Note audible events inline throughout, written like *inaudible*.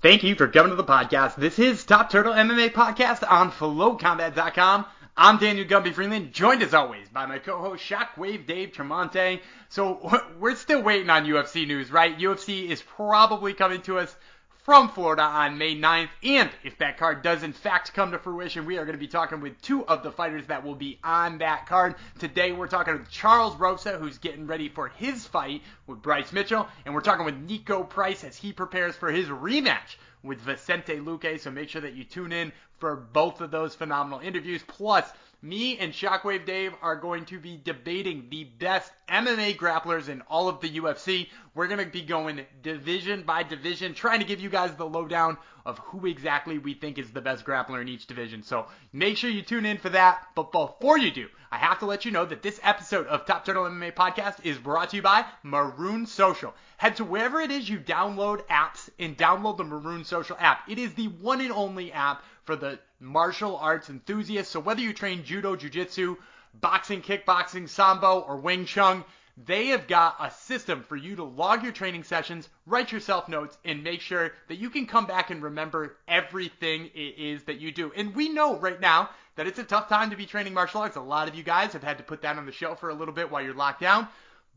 Thank you for coming to the podcast. This is Top Turtle MMA Podcast on FlowCombat.com. I'm Daniel Gumby Vreeland, joined as always by my co-host Shockwave Dave Tremonte. So *laughs* we're still waiting on UFC news, right? UFC is probably coming to us from Florida on May 9th. And if that card does in fact come to fruition, we are going to be talking with two of the fighters that will be on that card. Today we're talking with Charles Rosa, who's getting ready for his fight with Bryce Mitchell. And we're talking with Niko Price as he prepares for his rematch with Vicente Luque. So make sure that you tune in for both of those phenomenal interviews. Plus, me and Shockwave Dave are going to be debating the best MMA grapplers in all of the UFC. We're going to be going division by division, trying to give you guys the lowdown of who exactly we think is the best grappler in each division. So make sure you tune in for that. But before you do, I have to let you know that this episode of Top Turtle MMA Podcast is brought to you by Maroon Social. Head to wherever it is you download apps and download the Maroon Social app. It is the one and only app for the martial arts enthusiasts. So whether you train judo, jiu-jitsu, boxing, kickboxing, sambo, or Wing Chun, they have got a system for you to log your training sessions, write yourself notes, and make sure that you can come back and remember everything it is that you do. And we know right now that it's a tough time to be training martial arts. A lot of you guys have had to put that on the shelf for a little bit while you're locked down.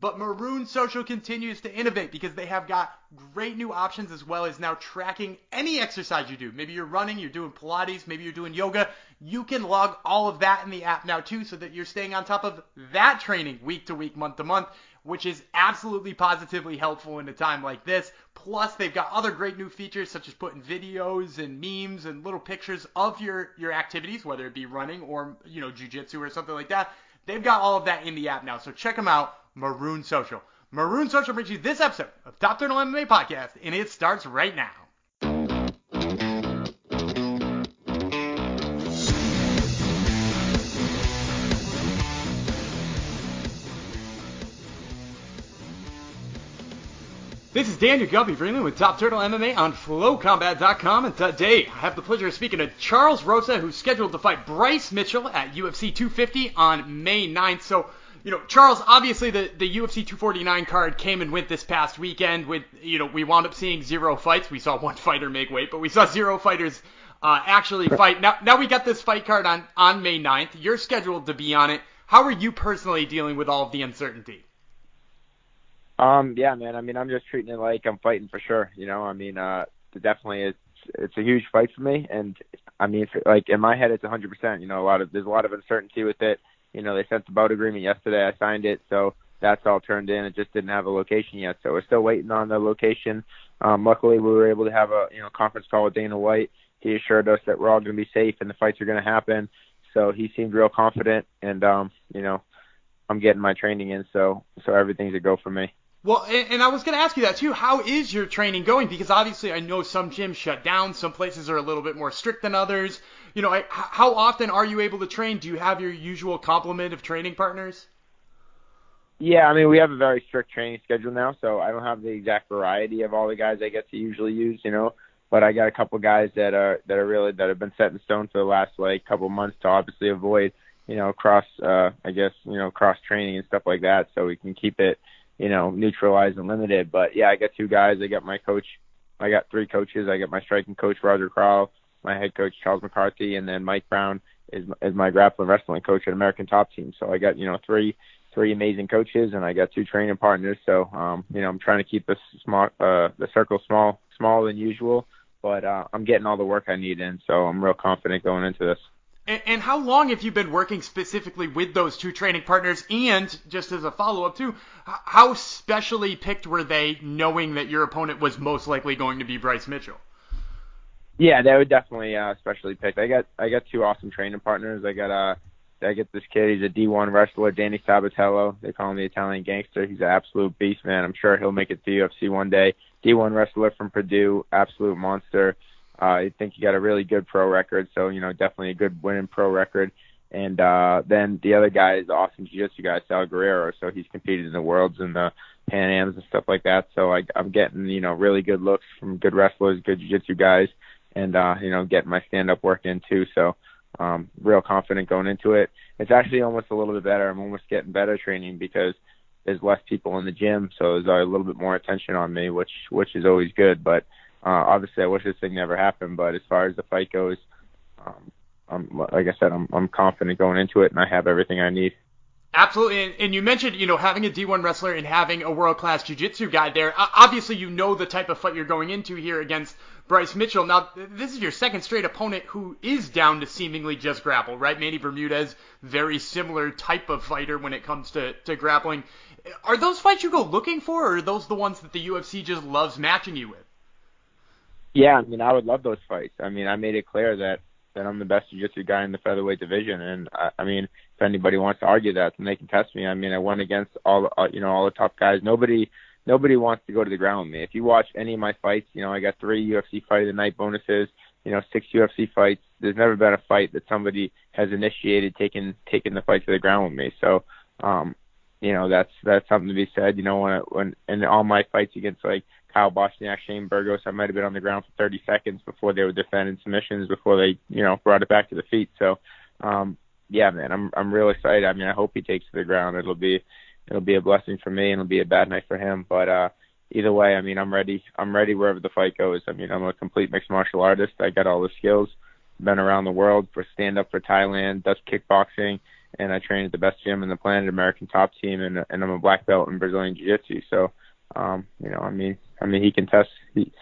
But Maroon Social continues to innovate because they have got great new options as well as now tracking any exercise you do. Maybe you're running, you're doing Pilates, maybe you're doing yoga. You can log all of that in the app now too so that you're staying on top of that training week to week, month to month, which is absolutely positively helpful in a time like this. Plus, they've got other great new features such as putting videos and memes and little pictures of your, your activities, whether it be running or, you know, jujitsu or something like that. They've got all of that in the app now. So check them out Marune Social. Maroon Social brings you this episode of Top Turtle MMA Podcast, and it starts right now. This is Daniel Gumby Vreeland with Top Turtle MMA on FlowCombat.com, and today I have the pleasure of speaking to Charles Rosa, who's scheduled to fight Bryce Mitchell at UFC 250 on May 9th. So you know, Charles, obviously the, the UFC 249 card came and went this past weekend with, you know, we wound up seeing zero fights. We saw one *laughs* fighter make weight, but we saw zero fighters uh, actually fight. Now, now we got this fight card on, on May 9th. You're scheduled to be on it. How are you personally dealing with all of the uncertainty? Um, yeah, man. I mean, I'm just treating it like I'm fighting for sure. You know, I mean, uh, definitely it's it's a huge fight for me, and I mean, like in my head, it's 100%. You know, a lot of there's a lot of uncertainty with it you know, they sent the boat agreement yesterday. I signed it, so that's all turned in. It just didn't have a location yet, so we're still waiting on the location. Um, luckily, we were able to have a you know conference call with Dana White. He assured us that we're all going to be safe and the fights are going to happen. So he seemed real confident, and um, you know, I'm getting my training in, so so everything's a go for me. Well, and, and I was going to ask you that too. How is your training going? Because obviously, I know some gyms shut down. Some places are a little bit more strict than others. You know, I, how often are you able to train? Do you have your usual complement of training partners? Yeah, I mean, we have a very strict training schedule now, so I don't have the exact variety of all the guys I get to usually use. You know, but I got a couple guys that are that are really that have been set in stone for the last like couple months to obviously avoid you know cross uh I guess you know cross training and stuff like that, so we can keep it you know, neutralized and limited. But yeah, I got two guys. I got my coach. I got three coaches. I got my striking coach Roger Crowell, my head coach Charles McCarthy, and then Mike Brown is is my grappling wrestling coach at American Top Team. So I got you know three three amazing coaches, and I got two training partners. So um, you know, I'm trying to keep the small uh, the circle small smaller than usual, but uh, I'm getting all the work I need in. So I'm real confident going into this. And, and how long have you been working specifically with those two training partners? And just as a follow up too, how specially picked were they, knowing that your opponent was most likely going to be Bryce Mitchell? Yeah, they would definitely uh, specially picked. I got I got two awesome training partners. I got uh I get this kid. He's a D1 wrestler, Danny Sabatello. They call him the Italian Gangster. He's an absolute beast, man. I'm sure he'll make it to UFC one day. D1 wrestler from Purdue, absolute monster. Uh, I think he got a really good pro record, so you know definitely a good winning pro record. And uh, then the other guy is the awesome jiu-jitsu guy, Sal Guerrero. So he's competed in the worlds and the Pan Ams and stuff like that. So I, I'm getting you know really good looks from good wrestlers, good jiu-jitsu guys, and uh, you know getting my stand-up work in too. So um, real confident going into it. It's actually almost a little bit better. I'm almost getting better training because there's less people in the gym, so there's a little bit more attention on me, which which is always good. But Uh, obviously, I wish this thing never happened, but as far as the fight goes, um, I'm, like I said, I'm, I'm confident going into it, and I have everything I need. Absolutely, and, you mentioned, you know, having a D1 wrestler and having a world-class jiu-jitsu guy there. Obviously, you know the type of fight you're going into here against Bryce Mitchell. Now, this is your second straight opponent who is down to seemingly just grapple, right? Manny Bermudez, very similar type of fighter when it comes to, to grappling. Are those fights you go looking for, or are those the ones that the UFC just loves matching you with? Yeah, I mean, I would love those fights. I mean, I made it clear that that I'm the best jiu-jitsu guy in the featherweight division. And I, I mean, if anybody wants to argue that, then they can test me. I mean, I went against all, uh, you know, all the top guys. Nobody, nobody wants to go to the ground with me. If you watch any of my fights, you know, I got three UFC fight of the night bonuses, you know, six UFC fights. There's never been a fight that somebody has initiated taking taking the fight to the ground with me. So, um, you know, that's that's something to be said. You know, when when in all my fights against like Kyle Bochniak, Shane Burgos. I might have been on the ground for 30 seconds before they were defending submissions before they, you know, brought it back to the feet. So, um, yeah, man, I'm I'm real excited. I mean, I hope he takes to the ground. It'll be it'll be a blessing for me and it'll be a bad night for him. But uh, either way, I mean, I'm ready. I'm ready wherever the fight goes. I mean, I'm a complete mixed martial artist. I got all the skills. Been around the world for stand up for Thailand, Dutch kickboxing, and I train at the best gym in the planet, American Top Team, and and I'm a black belt in Brazilian Jiu Jitsu. So, um, you know, I mean, I mean, he can test. He,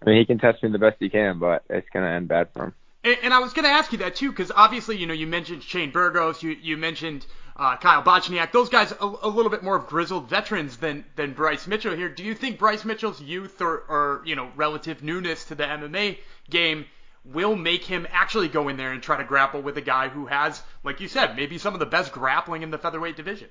I mean, he can test me the best he can, but it's going to end bad for him. And, and I was going to ask you that too, because obviously, you know, you mentioned Shane Burgos, you you mentioned uh, Kyle Bochniak. Those guys a, a little bit more of grizzled veterans than than Bryce Mitchell here. Do you think Bryce Mitchell's youth or, or you know relative newness to the MMA game will make him actually go in there and try to grapple with a guy who has, like you said, maybe some of the best grappling in the featherweight division?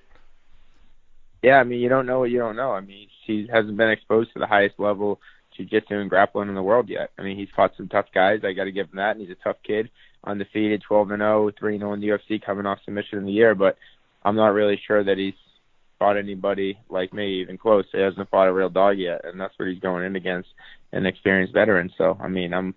Yeah, I mean, you don't know what you don't know. I mean, he hasn't been exposed to the highest level jiu-jitsu and grappling in the world yet. I mean, he's fought some tough guys. I got to give him that. And he's a tough kid, undefeated, 12 and 0, 3 0 in the UFC, coming off submission in the year. But I'm not really sure that he's fought anybody like me even close. He hasn't fought a real dog yet, and that's what he's going in against, an experienced veteran. So, I mean, I'm,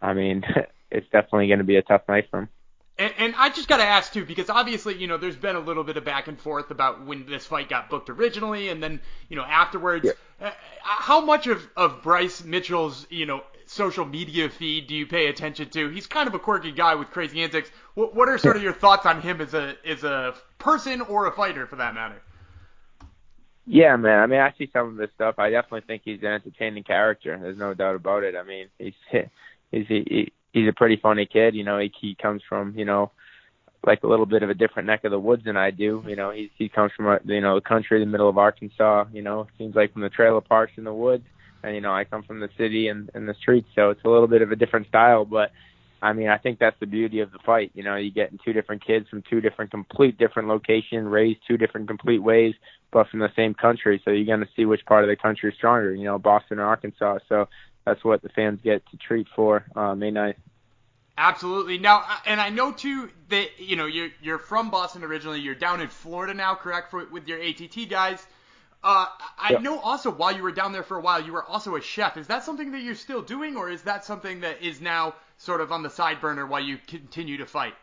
I mean, *laughs* it's definitely going to be a tough night for him. And, and I just got to ask too, because obviously, you know, there's been a little bit of back and forth about when this fight got booked originally, and then, you know, afterwards. Yeah. Uh, how much of of Bryce Mitchell's, you know, social media feed do you pay attention to? He's kind of a quirky guy with crazy antics. What, what are sort of your thoughts on him as a as a person or a fighter, for that matter? Yeah, man. I mean, I see some of this stuff. I definitely think he's an entertaining character. There's no doubt about it. I mean, he's *laughs* he's he, he's a pretty funny kid. You know, he he comes from you know like a little bit of a different neck of the woods than I do. You know, he he comes from you know the country, the middle of Arkansas. You know, seems like from the trailer parks in the woods, and you know I come from the city and and the streets, so it's a little bit of a different style. But I mean, I think that's the beauty of the fight. You know, you getting two different kids from two different, complete different locations, raised two different complete ways, but from the same country. So you're going to see which part of the country is stronger. You know, Boston or Arkansas. So that's what the fans get to treat for uh, May 9th. Absolutely. Now, uh, and I know too that you know you're you're from Boston originally. You're down in Florida now, correct? For with your ATT guys. Uh, I yep. know also while you were down there for a while, you were also a chef. Is that something that you're still doing, or is that something that is now sort of on the side burner while you continue to fight?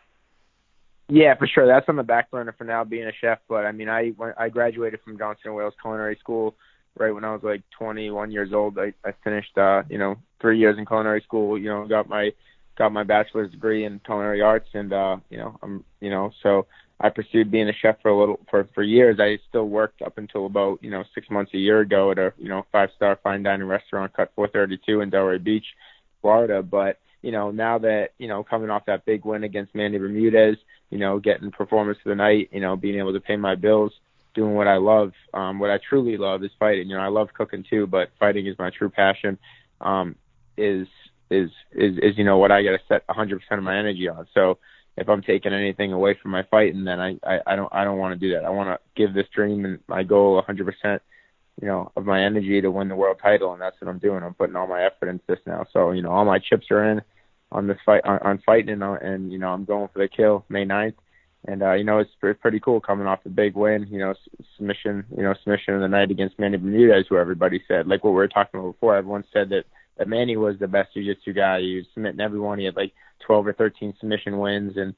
Yeah, for sure. That's on the back burner for now, being a chef. But I mean, I I graduated from Johnson and Wales Culinary School right when I was like 21 years old. I, I finished, uh, you know, three years in culinary school. You know, got my got my bachelor's degree in culinary arts, and uh, you know, I'm, you know, so I pursued being a chef for a little for for years. I still worked up until about you know six months a year ago at a you know five star fine dining restaurant, Cut 432 in Delray Beach, Florida. But you know, now that you know coming off that big win against Manny Bermudez, you know, getting performance of the night, you know, being able to pay my bills doing what I love. Um, what I truly love is fighting. You know, I love cooking too, but fighting is my true passion. Um, is is is is you know what I got to set 100% of my energy on. So if I'm taking anything away from my fighting, then I I, I don't I don't want to do that. I want to give this dream and my goal 100%. You know, of my energy to win the world title, and that's what I'm doing. I'm putting all my effort into this now. So you know, all my chips are in on this fight on, on fighting, and, and you know, I'm going for the kill May 9th and uh, you know it's pretty cool coming off a big win. You know, submission, you know, submission of the night against Manny Bermudez, who everybody said, like what we were talking about before. Everyone said that that Manny was the best jiu-jitsu guy. He was submitting everyone. He had like 12 or 13 submission wins, and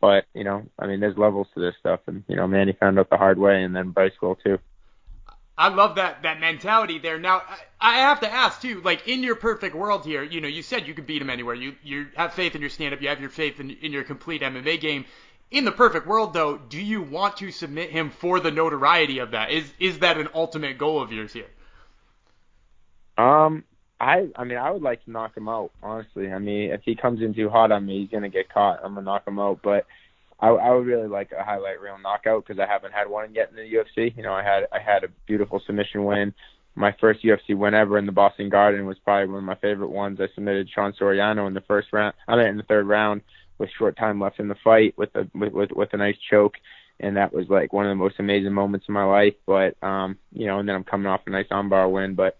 but you know, I mean, there's levels to this stuff, and you know, Manny found out the hard way, and then Bryce will too. I love that that mentality there. Now I, I have to ask too, like in your perfect world here, you know, you said you could beat him anywhere. You you have faith in your stand up. You have your faith in, in your complete MMA game. In the perfect world, though, do you want to submit him for the notoriety of that? Is is that an ultimate goal of yours here? Um, I I mean I would like to knock him out. Honestly, I mean if he comes in too hot on me, he's gonna get caught. I'm gonna knock him out, but. I, I would really like a highlight reel knockout because I haven't had one yet in the UFC. You know, I had I had a beautiful submission win. My first UFC win ever in the Boston Garden was probably one of my favorite ones. I submitted Sean Soriano in the first round. I mean, in the third round with short time left in the fight with a with with, with a nice choke, and that was like one of the most amazing moments in my life. But um, you know, and then I'm coming off a nice armbar win. But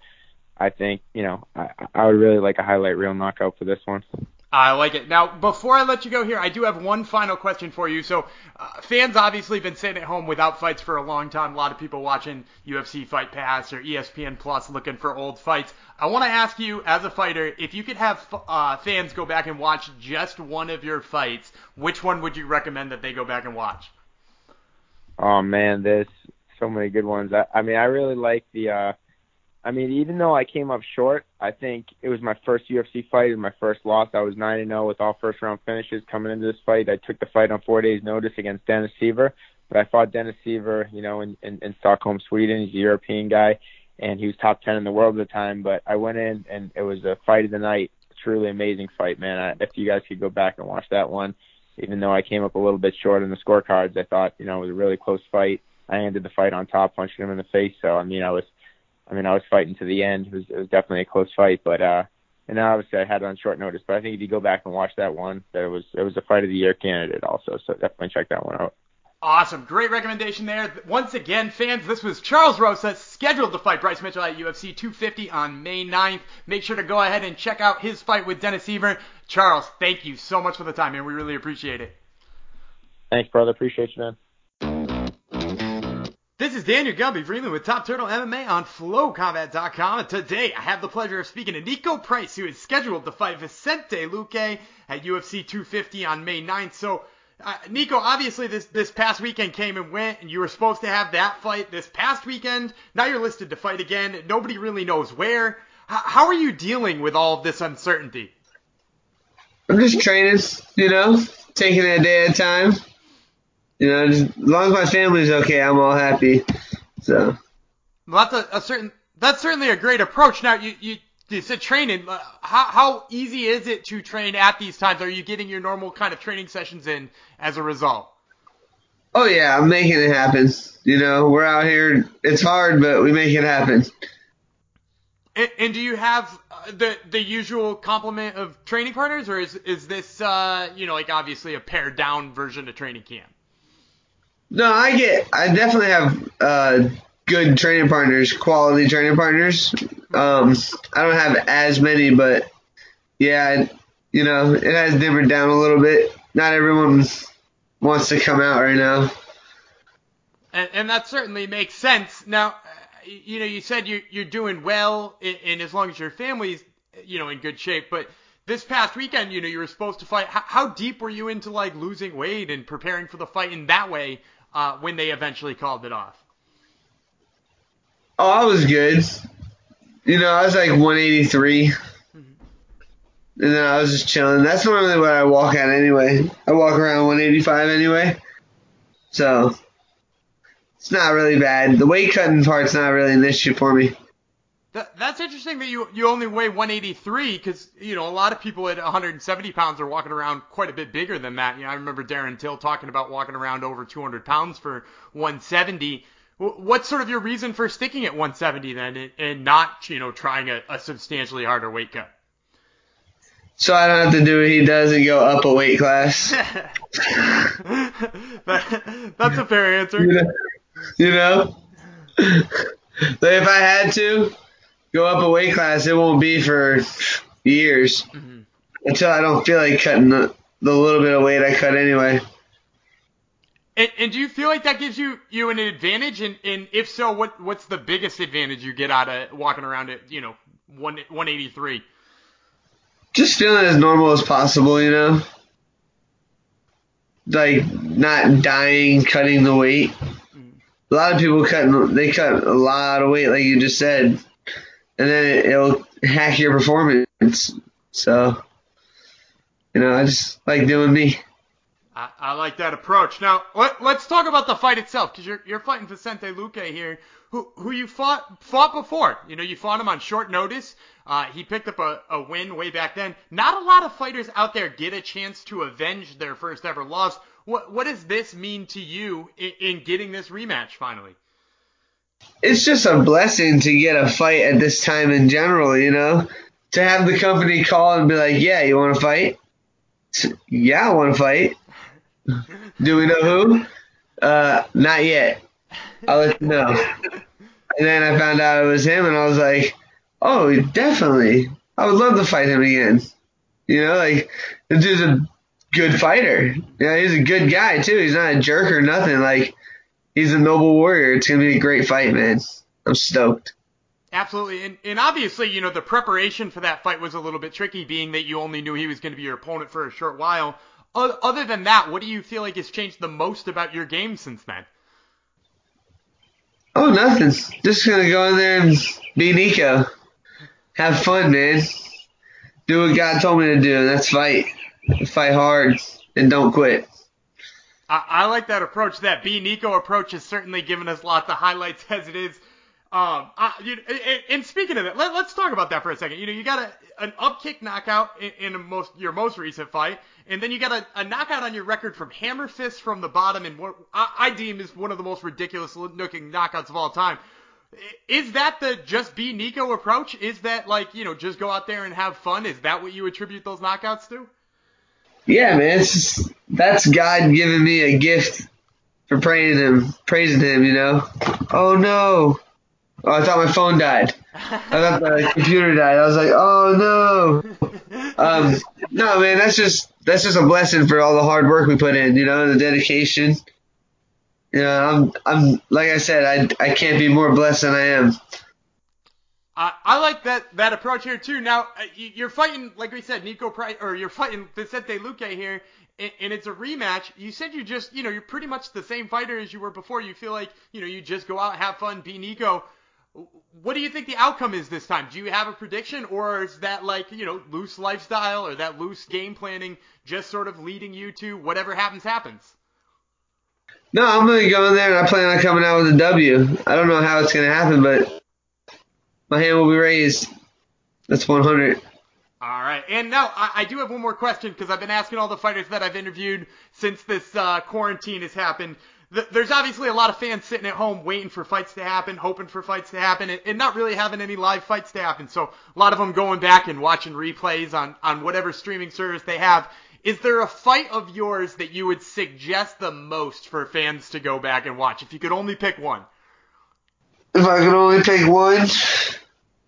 I think you know I, I would really like a highlight reel knockout for this one. I like it. Now, before I let you go here, I do have one final question for you. So, uh, fans obviously been sitting at home without fights for a long time. A lot of people watching UFC Fight Pass or ESPN Plus looking for old fights. I want to ask you, as a fighter, if you could have uh, fans go back and watch just one of your fights, which one would you recommend that they go back and watch? Oh man, there's so many good ones. I, I mean, I really like the. uh I mean, even though I came up short, I think it was my first UFC fight and my first loss. I was 9 0 with all first round finishes coming into this fight. I took the fight on four days' notice against Dennis Siver, but I fought Dennis Siver, you know, in, in, in Stockholm, Sweden. He's a European guy, and he was top 10 in the world at the time. But I went in, and it was a fight of the night. Truly amazing fight, man. I, if you guys could go back and watch that one, even though I came up a little bit short in the scorecards, I thought, you know, it was a really close fight. I ended the fight on top, punching him in the face. So, I mean, I was I mean, I was fighting to the end. It was, it was definitely a close fight, but uh, and then obviously I had it on short notice. But I think if you go back and watch that one, that was it was a fight of the year candidate also. So definitely check that one out. Awesome. Great recommendation there. Once again, fans, this was Charles Rosa scheduled to fight Bryce Mitchell at UFC 250 on May 9th. Make sure to go ahead and check out his fight with Dennis Siver. Charles, thank you so much for the time, man. We really appreciate it. Thanks, brother. Appreciate you, man. This is Daniel Gumby Vreeland with Top Turtle MMA on FlowCombat.com, and today I have the pleasure of speaking to Niko Price, who is scheduled to fight Vicente Luque at UFC 250 on May 9th. So, uh, Niko, obviously this this past weekend came and went, and you were supposed to have that fight this past weekend. Now you're listed to fight again. Nobody really knows where. H- how are you dealing with all of this uncertainty? I'm just training, you know, taking it a day at a time. You know, just, as long as my family's okay, I'm all happy. So. Well, that's a, a certain. That's certainly a great approach. Now, you you you said training. Uh, how how easy is it to train at these times? Are you getting your normal kind of training sessions in as a result? Oh yeah, I'm making it happen. You know, we're out here. It's hard, but we make it happen. And, and do you have uh, the the usual complement of training partners, or is is this uh, you know like obviously a pared down version of training camp? No, I get. I definitely have uh, good training partners, quality training partners. Um, I don't have as many, but yeah, you know, it has dimmered down a little bit. Not everyone wants to come out right now. And, and that certainly makes sense. Now, you know, you said you're, you're doing well, and as long as your family's, you know, in good shape. But this past weekend, you know, you were supposed to fight. How, how deep were you into like losing weight and preparing for the fight in that way? Uh, when they eventually called it off? Oh, I was good. You know, I was like 183. Mm-hmm. And then I was just chilling. That's normally what I walk at anyway. I walk around 185 anyway. So, it's not really bad. The weight cutting part's not really an issue for me. That, that's interesting that you you only weigh 183 because you know a lot of people at 170 pounds are walking around quite a bit bigger than that. You know, I remember Darren Till talking about walking around over 200 pounds for 170. What's sort of your reason for sticking at 170 then and, and not you know trying a, a substantially harder weight cut? So I don't have to do what he does and go up a weight class. *laughs* that, that's a fair answer. You know, you know? if I had to, go up a weight class, it won't be for years mm-hmm. until I don't feel like cutting the, the little bit of weight I cut anyway. And, and do you feel like that gives you, you an advantage? And, and if so, what what's the biggest advantage you get out of walking around at you know one 183? Just feeling as normal as possible, you know. Like not dying, cutting the weight. Mm-hmm. a lot of people cut they cut a lot of weight, like you just said, and then it, it'll hack your performance. So, you know, I just like doing me. I, I like that approach. Now let, us talk about the fight itself, because you're you're fighting Vicente Luque here, who who you fought fought before. You know, you fought him on short notice. Uh, he picked up a, a win way back then. Not a lot of fighters out there get a chance to avenge their first ever loss. What what does this mean to you in, in getting this rematch finally? It's just a blessing to get a fight at this time in general. You know, to have the company call and be like, "Yeah, you want to fight? Yeah, I want to fight." Do we know who? Uh, not yet. I'll let you know. And then I found out it was him, and I was like, "Oh, definitely. I would love to fight him again." You know, like this dude's a good fighter. Yeah, he's a good guy too. He's not a jerk or nothing. Like he's a noble warrior. It's gonna be a great fight, man. I'm stoked. Absolutely, and, and obviously, you know, the preparation for that fight was a little bit tricky, being that you only knew he was going to be your opponent for a short while. Other than that, what do you feel like has changed the most about your game since then? Oh, nothing. Just gonna go in there and be Niko. Have fun, man. Do what God told me to do, and that's fight fight hard and don't quit. I, I like that approach. That B Niko approach has certainly given us lots of highlights *laughs* as it is. Um, I, you, and speaking of that, let, us talk about that for a second. You know, you got a, an up kick knockout in, in most your most recent fight, and then you got a, a knockout on your record from hammer fist from the bottom, and what I, I deem is one of the most ridiculous looking knockouts of all time. Is that the just be Niko approach? Is that like you know just go out there and have fun? Is that what you attribute those knockouts to? Yeah, man, it's just, that's God giving me a gift for praising Him, praising Him. You know. Oh no! Oh, I thought my phone died. I thought the *laughs* computer died. I was like, oh no. Um, no, man, that's just that's just a blessing for all the hard work we put in. You know, the dedication. You know, I'm I'm like I said, I I can't be more blessed than I am. I, like that that approach here too. Now uh, you're fighting, like we said, Niko Price, or you're fighting Vicente Luque here, and, and it's a rematch. You said you just, you know, you're pretty much the same fighter as you were before. You feel like, you know, you just go out, have fun, be Niko. What do you think the outcome is this time? Do you have a prediction, or is that like, you know, loose lifestyle or that loose game planning just sort of leading you to whatever happens happens? No, I'm gonna go in there and I plan on coming out with a W. I don't know how it's gonna happen, but my hand will be raised. That's 100. All right, and now I, I do have one more question because I've been asking all the fighters that I've interviewed since this uh, quarantine has happened. Th- there's obviously a lot of fans sitting at home waiting for fights to happen, hoping for fights to happen, and, and not really having any live fights to happen. So a lot of them going back and watching replays on on whatever streaming service they have. Is there a fight of yours that you would suggest the most for fans to go back and watch if you could only pick one? If I could only pick one,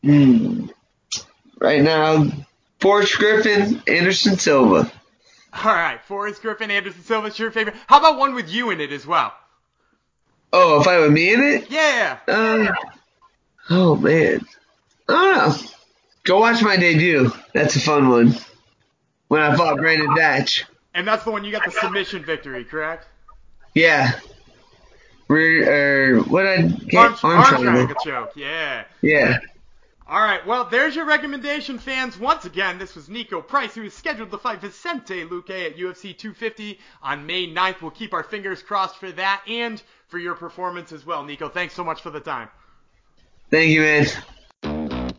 Hmm. Right now, Forrest Griffin, Anderson Silva. All right, Forrest Griffin, Anderson Silva's your favorite. How about one with you in it as well? Oh, a fight with me in it? Yeah. Uh, oh man, I don't know. Go watch my debut. That's a fun one. When I fought Brandon Thatch. And that's the one you got the submission victory, correct? Yeah. Rear, or what I get? Arm, arm, arm triangle choke. Yeah. Yeah. All right, well, there's your recommendation, fans. Once again, this was Niko Price, who is scheduled to fight Vicente Luque at UFC 250 on May 9th. We'll keep our fingers crossed for that and for your performance as well. Niko, thanks so much for the time. Thank you, man.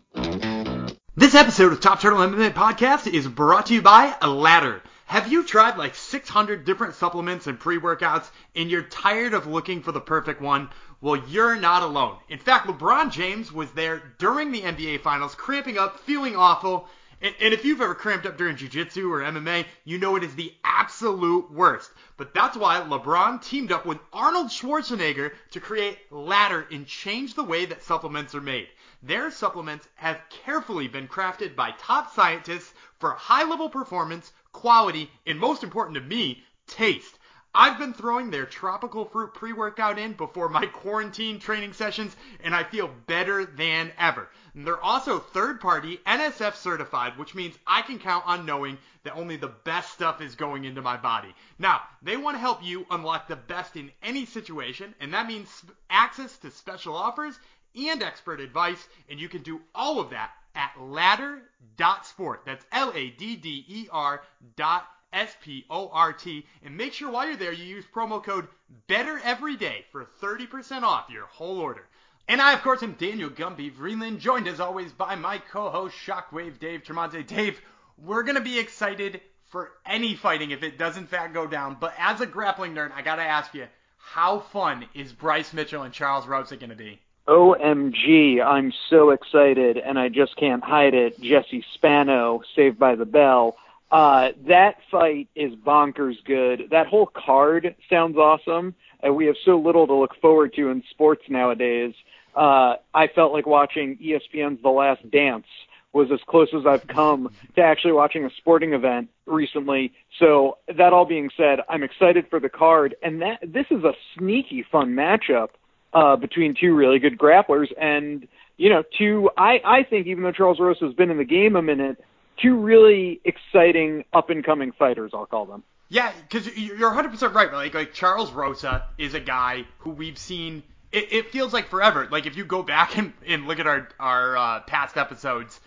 This episode of Top Turtle MMA Podcast is brought to you by Ladder. Have you tried like 600 different supplements and pre-workouts and you're tired of looking for the perfect one? Well, you're not alone. In fact, LeBron James was there during the NBA Finals, cramping up, feeling awful. And, and if you've ever cramped up during jiu-jitsu or MMA, you know it is the absolute worst. But that's why LeBron teamed up with Arnold Schwarzenegger to create Ladder and change the way that supplements are made. Their supplements have carefully been crafted by top scientists for high-level performance, quality, and most important to me, taste. I've been throwing their tropical fruit pre-workout in before my quarantine training sessions, and I feel better than ever. And they're also third-party NSF certified, which means I can count on knowing that only the best stuff is going into my body. Now, they want to help you unlock the best in any situation, and that means access to special offers and expert advice, and you can do all of that at ladder.sport. That's L-A-D-D-E-R dot S-P-O-R-T. And make sure while you're there, you use promo code BETTER every day for 30% off your whole order. And I, of course, am Daniel Gumby Vreeland, joined as always by my co-host Shockwave Dave Tremonte. Dave, we're going to be excited for any fighting if it does in fact go down. But as a grappling nerd, I got to ask you, how fun is Bryce Mitchell and Charles Rosa going to be? OMG, I'm so excited, and I just can't hide it. Jesse Spano, Saved by the Bell. Uh, that fight is bonkers good. That whole card sounds awesome. Uh, we have so little to look forward to in sports nowadays. Uh, I felt like watching ESPN's The Last Dance was as close as I've come to actually watching a sporting event recently. So that all being said, I'm excited for the card, and that this is a sneaky fun matchup uh, between two really good grapplers, and you know, two. I I think even though Charles Rosa has been in the game a minute, two really exciting up and coming fighters. I'll call them. Yeah, because you're 100% right. Like like Charles Rosa is a guy who we've seen. It, it feels like forever. Like if you go back and, and look at our our uh, past episodes,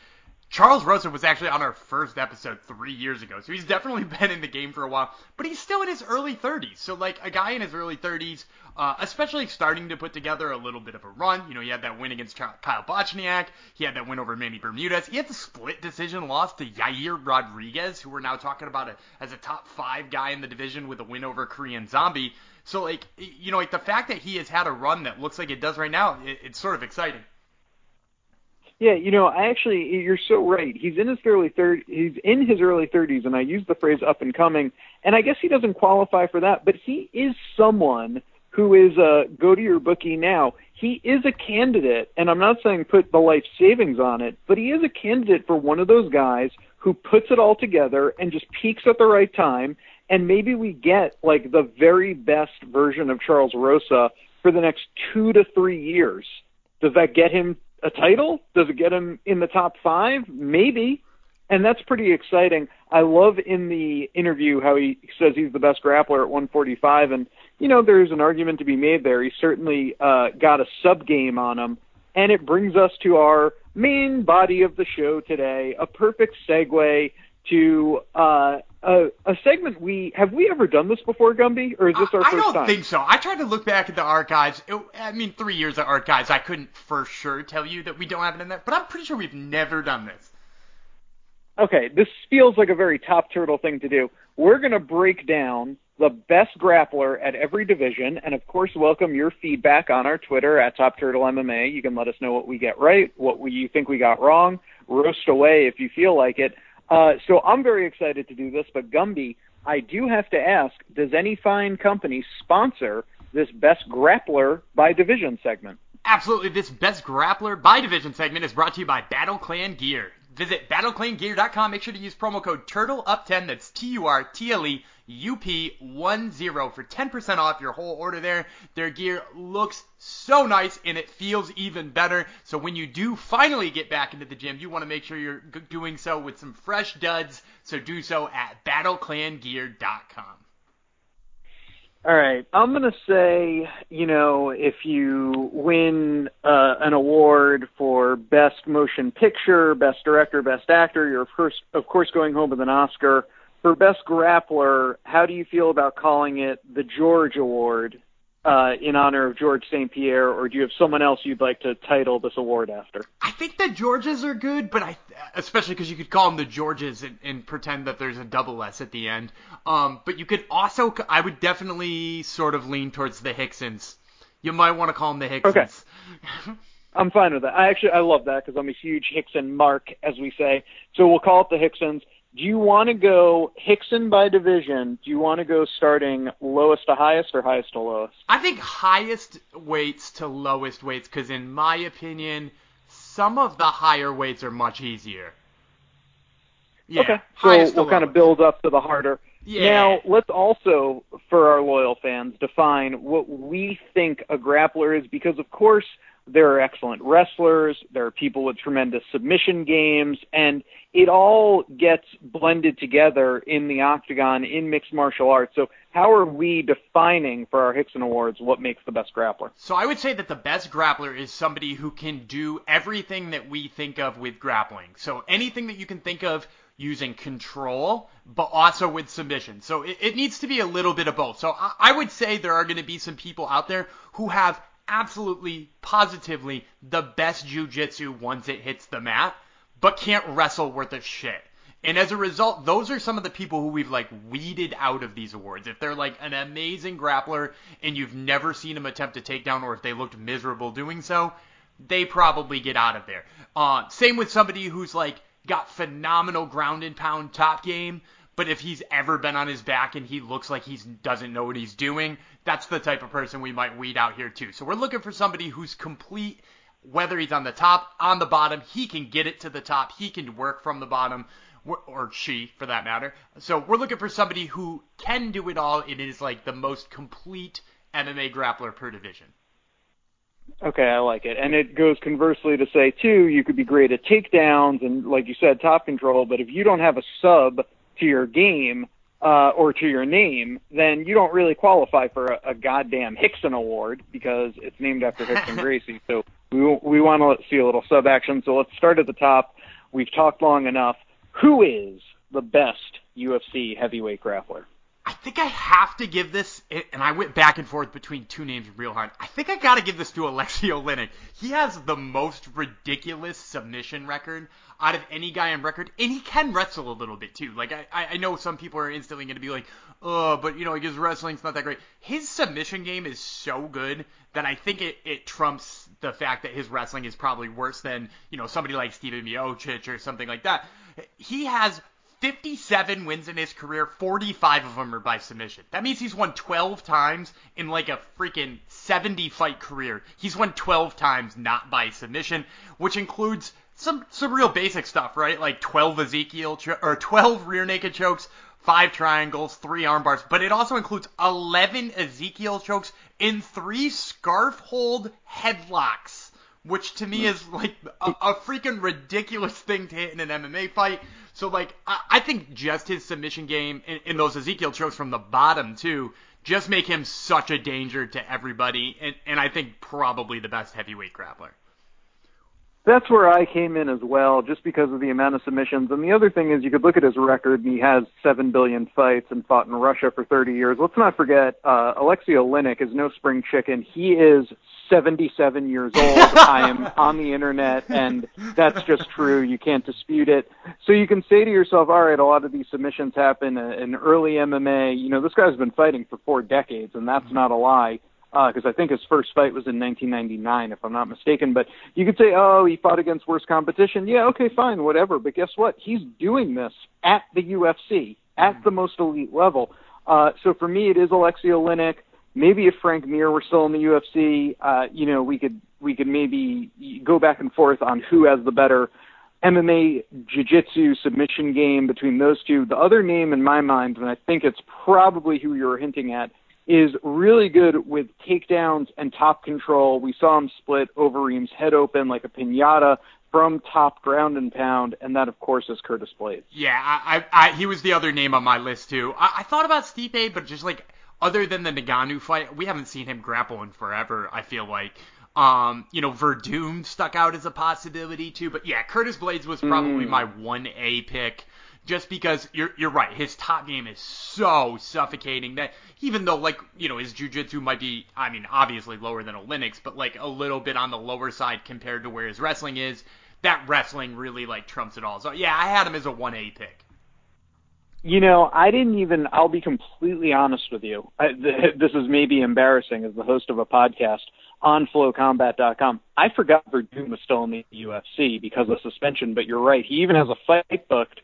Charles Rosa was actually on our first episode three years ago, so he's definitely *laughs* been in the game for a while. But he's still in his early 30s, so like a guy in his early 30s, uh, especially starting to put together a little bit of a run. You know, he had that win against Kyle Bochniak, he had that win over Manny Bermudez, he had the split decision loss to Yair Rodriguez, who we're now talking about as a top five guy in the division with a win over Korean Zombie. So like, you know, like the fact that he has had a run that looks like it does right now, it, it's sort of exciting. Yeah, you know, I actually, you're so right. He's in his early third. He's in his early 30s, and I use the phrase "up and coming," and I guess he doesn't qualify for that, but he is someone who is a go to your bookie now. He is a candidate, and I'm not saying put the life savings on it, but he is a candidate for one of those guys who puts it all together and just peaks at the right time. And maybe we get like the very best version of Charles Rosa for the next two to three years. Does that get him a title? Does it get him in the top five? Maybe. And that's pretty exciting. I love in the interview how he says he's the best grappler at 145, and you know there's an argument to be made there. He certainly uh, got a sub game on him, and it brings us to our main body of the show today. A perfect segue to uh, a, a segment we have we ever done this before, Gumby, or is this our I first don't time? think so. I tried to look back at the archives. It, I mean, three years of archives. I couldn't for sure tell you that we don't have it in there, but I'm pretty sure we've never done this. Okay, this feels like a very top turtle thing to do. We're going to break down the best grappler at every division, and of course, welcome your feedback on our Twitter at Top Turtle MMA. You can let us know what we get right, what we, you think we got wrong. Roast away if you feel like it. Uh, so I'm very excited to do this, but Gumby, I do have to ask, does any fine company sponsor this Best Grappler by Division segment? Absolutely. This Best Grappler by Division segment is brought to you by Battle Clan Gear. Visit battleclangear.com. Make sure to use promo code TURTLEUP10. That's T-U-R-T-L-E UP10 for 10% off your whole order there. Their gear looks so nice and it feels even better. So when you do finally get back into the gym, you want to make sure you're doing so with some fresh duds. So do so at battleclangear.com. All right, I'm gonna say, you know, if you win uh, an award for best motion picture, best director, best actor, you're course, of course going home with an Oscar. For best grappler, how do you feel about calling it the George Award uh, in honor of George St. Pierre, or do you have someone else you'd like to title this award after? I think the Georges are good, but I, especially because you could call them the Georges and, and, pretend that there's a double S at the end. Um, but you could also, I would definitely sort of lean towards the Ricksons. You might want to call them the Ricksons. Okay. I'm fine with that. I actually I love that because I'm a huge Rickson mark, as we say. So we'll call it the Ricksons do you want to go Rickson by division? Do you want to go starting lowest to highest or highest to lowest? I think highest weights to lowest weights because, in my opinion, some of the higher weights are much easier. Yeah, okay, so we'll kind of build up to the harder. Yeah. Now, let's also, for our loyal fans, define what we think a grappler is because, of course, there are excellent wrestlers, there are people with tremendous submission games, and it all gets blended together in the octagon in mixed martial arts. So, how are we defining for our Rickson Awards what makes the best grappler? So I would say that the best grappler is somebody who can do everything that we think of with grappling. So anything that you can think of using control, but also with submission. So it, it needs to be a little bit of both. So I, I would say there are going to be some people out there who have absolutely, positively the best jujitsu once it hits the mat, but can't wrestle worth a shit. And as a result, those are some of the people who we've like weeded out of these awards. If they're like an amazing grappler and you've never seen them attempt a takedown, or if they looked miserable doing so, they probably get out of there. Uh, same with somebody who's like got phenomenal ground and pound top game, but if he's ever been on his back and he looks like he doesn't know what he's doing, that's the type of person we might weed out here too. So we're looking for somebody who's complete, whether he's on the top, on the bottom, he can get it to the top, he can work from the bottom, or she for that matter. So we're looking for somebody who can do it all. It is like the most complete MMA grappler per division. Okay, I like it. And it goes conversely to say too, you could be great at takedowns and like you said, top control, but if you don't have a sub to your game uh, or to your name, then you don't really qualify for a, a goddamn Rickson Award because it's named after Rickson *laughs* Gracie. So we we want to see a little sub action. So let's start at the top. We've talked long enough. Who is the best UFC heavyweight grappler? I think I have to give this, and I went back and forth between two names real hard. I think I got to give this to Alexei Oleinik. He has the most ridiculous submission record out of any guy on record, and he can wrestle a little bit too. Like I, I know some people are instantly going to be like, oh, but you know, his wrestling's not that great. His submission game is so good that I think it, it trumps the fact that his wrestling is probably worse than you know somebody like Stipe Miocic or something like that. He has 57 wins in his career, 45 of them are by submission. That means he's won 12 times in like a freaking 70 fight career. He's won 12 times not by submission, which includes some some real basic stuff, right? Like 12 Ezekiel cho- or 12 rear naked chokes, five triangles, three arm bars, but it also includes 11 Ezekiel chokes in three scarf hold headlocks which to me mm. is like a, a, freaking ridiculous thing to hit in an MMA fight. So like I, I think just his submission game in, in, those Ezekiel chokes from the bottom too just make him such a danger to everybody, and, and I think probably the best heavyweight grappler. That's where I came in as well, just because of the amount of submissions. And the other thing is, you could look at his record, and he has seven billion fights and fought in Russia for 30 years. Let's not forget, uh, Alexei Oleinik is no spring chicken. He is 77 years old. *laughs* I am on the internet, and that's just true. You can't dispute it. So you can say to yourself, all right, a lot of these submissions happen in early MMA. You know, this guy's been fighting for four decades, and that's not a lie because uh, I think his first fight was in 1999, if I'm not mistaken. But you could say, oh, he fought against worse competition. Yeah, okay, fine, whatever. But guess what? He's doing this at the UFC, at the most elite level. Uh, so for me, it is Alexei Oleinik. Maybe if Frank Mir were still in the UFC, uh, you know, we could we could maybe go back and forth on who has the better MMA jiu-jitsu submission game between those two. The other name in my mind, and I think it's probably who you were hinting at, is really good with takedowns and top control. We saw him split Overeem's head open like a pinata from top ground and pound, and that of course is Curtis Blaydes. Yeah, I, I, I he was the other name on my list too. I, I thought about Stipe, but just like other than the Ngannou fight, we haven't seen him grapple in forever. I feel like. Um, you know, Werdum stuck out as a possibility too, but yeah, Curtis Blaydes was probably mm. my one A pick just because you're you're right. His top game is so suffocating that even though like you know his jujitsu might be, I mean, obviously lower than Oleinik's, but like a little bit on the lower side compared to where his wrestling is. That wrestling really like trumps it all. So yeah, I had him as a one A pick. You know, I didn't even. I'll be completely honest with you. I, th- *laughs* this is maybe embarrassing as the host of a podcast on FlowCombat.com. I forgot Werdum was still in the UFC because of suspension, but you're right. He even has a fight booked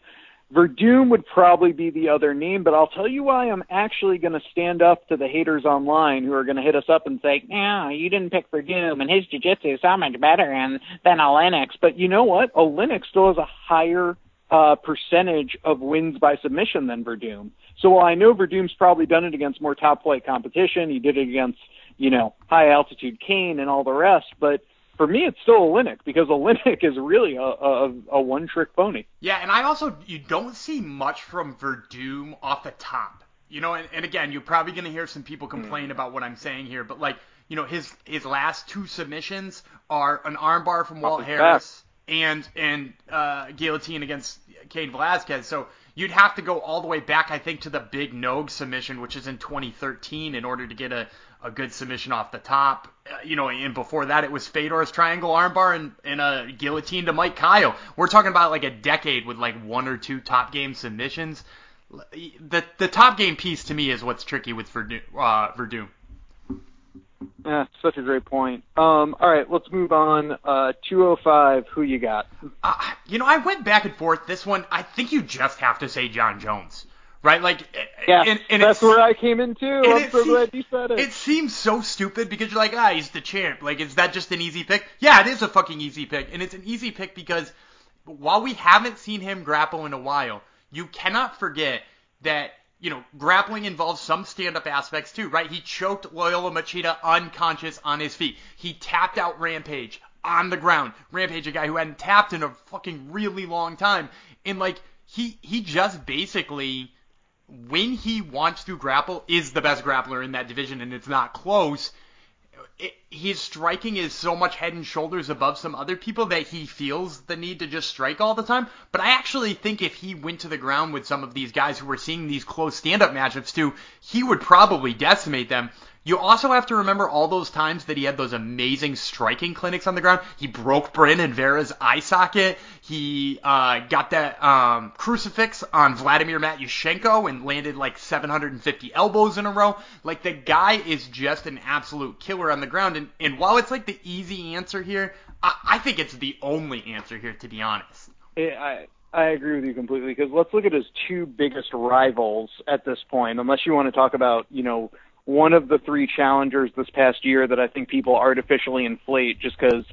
Werdum would probably be the other name, but I'll tell you why I'm actually going to stand up to the haters online who are going to hit us up and say, "No, you didn't pick Werdum, and his jiu-jitsu is so much better than than Oleinik's." But you know what? Oleinik still has a higher uh, percentage of wins by submission than Werdum. So while I know Werdum's probably done it against more top flight competition, he did it against, you know, high altitude Cain and all the rest, but for me, it's still Oleinik because Oleinik *laughs* is really a, a, a one trick pony. Yeah, and I also you don't see much from Werdum off the top. You know, and, and again, you're probably going to hear some people complain mm. about what I'm saying here, but like, you know, his his last two submissions are an armbar from Walt Harris and and uh, guillotine against Cain Velasquez. So you'd have to go all the way back, I think, to the big Nogue submission, which is in 2013, in order to get a, a good submission off the top. Uh, you know, and before that, it was Fedor's triangle armbar and, and a guillotine to Mike Kyle. We're talking about like a decade with like one or two top game submissions. The the top game piece to me is what's tricky with Werdum. Uh. Yeah, such a great point. Um, all right, let's move on. Uh, 205, who you got? Uh, you know, I went back and forth. This one, I think you just have to say Jon Jones, right? Like, yeah, and, and that's where I came in too. I'm so glad you said it. It seems so stupid because you're like, ah, he's the champ. Like, is that just an easy pick? Yeah, it is a fucking easy pick, and it's an easy pick because while we haven't seen him grapple in a while, you cannot forget that you know, grappling involves some stand-up aspects too, right? He choked Lyoto Machida unconscious on his feet. He tapped out Rampage on the ground. Rampage, a guy who hadn't tapped in a fucking really long time, and like he he just basically when he wants to grapple is the best grappler in that division, and it's not close it, his striking is so much head and shoulders above some other people that he feels the need to just strike all the time. But I actually think if he went to the ground with some of these guys who were seeing these close stand-up matchups too, he would probably decimate them. You also have to remember all those times that he had those amazing striking clinics on the ground. He broke Brandon Vera's eye socket. He uh, got that um, crucifix on Vladimir Matyushenko and landed like 750 elbows in a row. Like the guy is just an absolute killer on the ground. And, and while it's like the easy answer here, I, I think it's the only answer here, to be honest. I I agree with you completely because let's look at his two biggest rivals at this point. Unless you want to talk about, you know, one of the three challengers this past year that I think people artificially inflate just because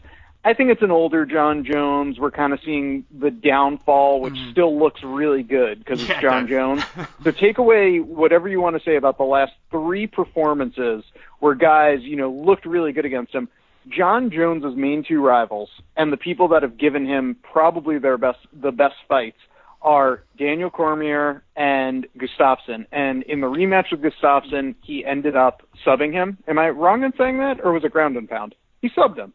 I think it's an older Jon Jones. We're kind of seeing the downfall, which mm-hmm. still looks really good because yeah, it's Jon Jones. *laughs* so take away whatever you want to say about the last three performances where guys, you know, looked really good against him. Jon Jones's main two rivals and the people that have given him probably their best the best fights are Daniel Cormier and Gustafsson. And in the rematch with Gustafsson, he ended up subbing him. Am I wrong in saying that, or was it ground and pound? He subbed him.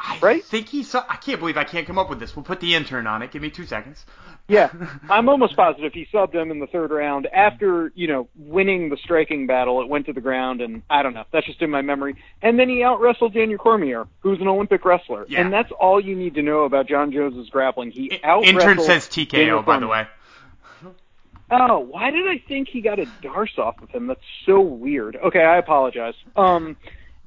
I right? think he saw. I can't believe I can't come up with this. We'll put the intern on it. Give me two seconds. Yeah, *laughs* I'm almost positive he subbed him in the third round after you know winning the striking battle. It went to the ground, and I don't know. That's just in my memory. And then he out wrestled Daniel Cormier, who's an Olympic wrestler. Yeah. And that's all you need to know about Jon Jones's grappling. He out intern says TKO by the way. Oh, why did I think he got a D'Arce off of him? That's so weird. Okay, I apologize. Um,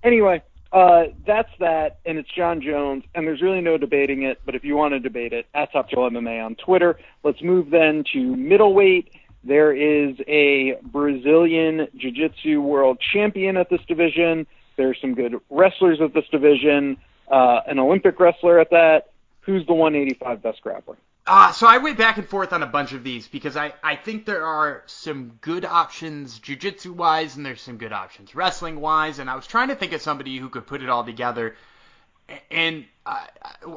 anyway, uh, that's that, and it's Jon Jones, and there's really no debating it. But if you want to debate it, at Top Joe MMA on Twitter. Let's move then to middleweight. There is a Brazilian Jiu-Jitsu world champion at this division. There's some good wrestlers at this division. Uh, an Olympic wrestler at that. Who's the 185 best grappler? Uh, so I went back and forth on a bunch of these because I, I think there are some good options jiu-jitsu wise and there's some good options wrestling wise and I was trying to think of somebody who could put it all together and I,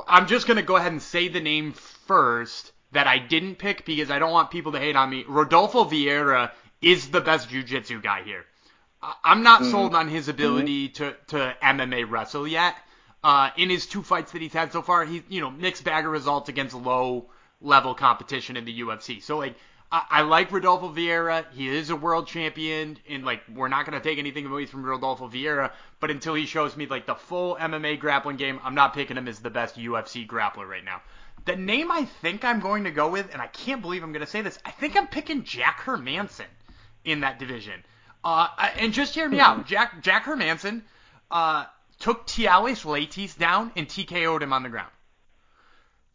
I'm just going to go ahead and say the name first that I didn't pick because I don't want people to hate on me. Rodolfo Vieira is the best jiu-jitsu guy here. I'm not mm-hmm. sold on his ability mm-hmm. to, to MMA wrestle yet. Uh, in his two fights that he's had so far, he's you know mixed bag of results against low level competition in the UFC. So like I, I like Rodolfo Vieira. He is a world champion, and like we're not gonna take anything away from Rodolfo Vieira, but until he shows me like the full MMA grappling game, I'm not picking him as the best UFC grappler right now. The name I think I'm going to go with, and I can't believe I'm going to say this, I think I'm picking Jack Hermansson in that division. Uh, and just hear me out. Hmm. Jack Jack Hermansson uh, took Thales Leites down and TKO'd him on the ground.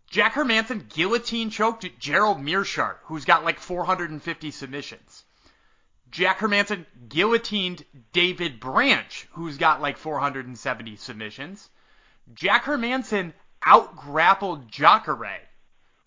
Jack Hermansson guillotine choked Gerald Meerschaert, who's got like 450 submissions. Jack Hermansson guillotined David Branch, who's got like 470 submissions. Jack Hermansson out grappled Jacare,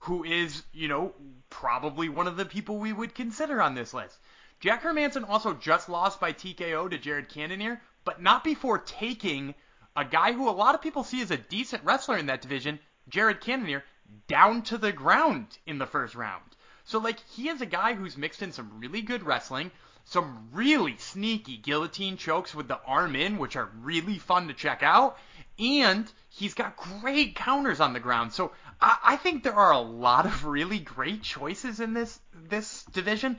who is, you know, probably one of the people we would consider on this list. Jack Hermansson also just lost by TKO to Jared Cannonier, but not before taking a guy who a lot of people see as a decent wrestler in that division, Jared Cannonier, down to the ground in the first round. So like he is a guy who's mixed in some really good wrestling, some really sneaky guillotine chokes with the arm in, which are really fun to check out, and he's got great counters on the ground. So I, I think there are a lot of really great choices in this this division.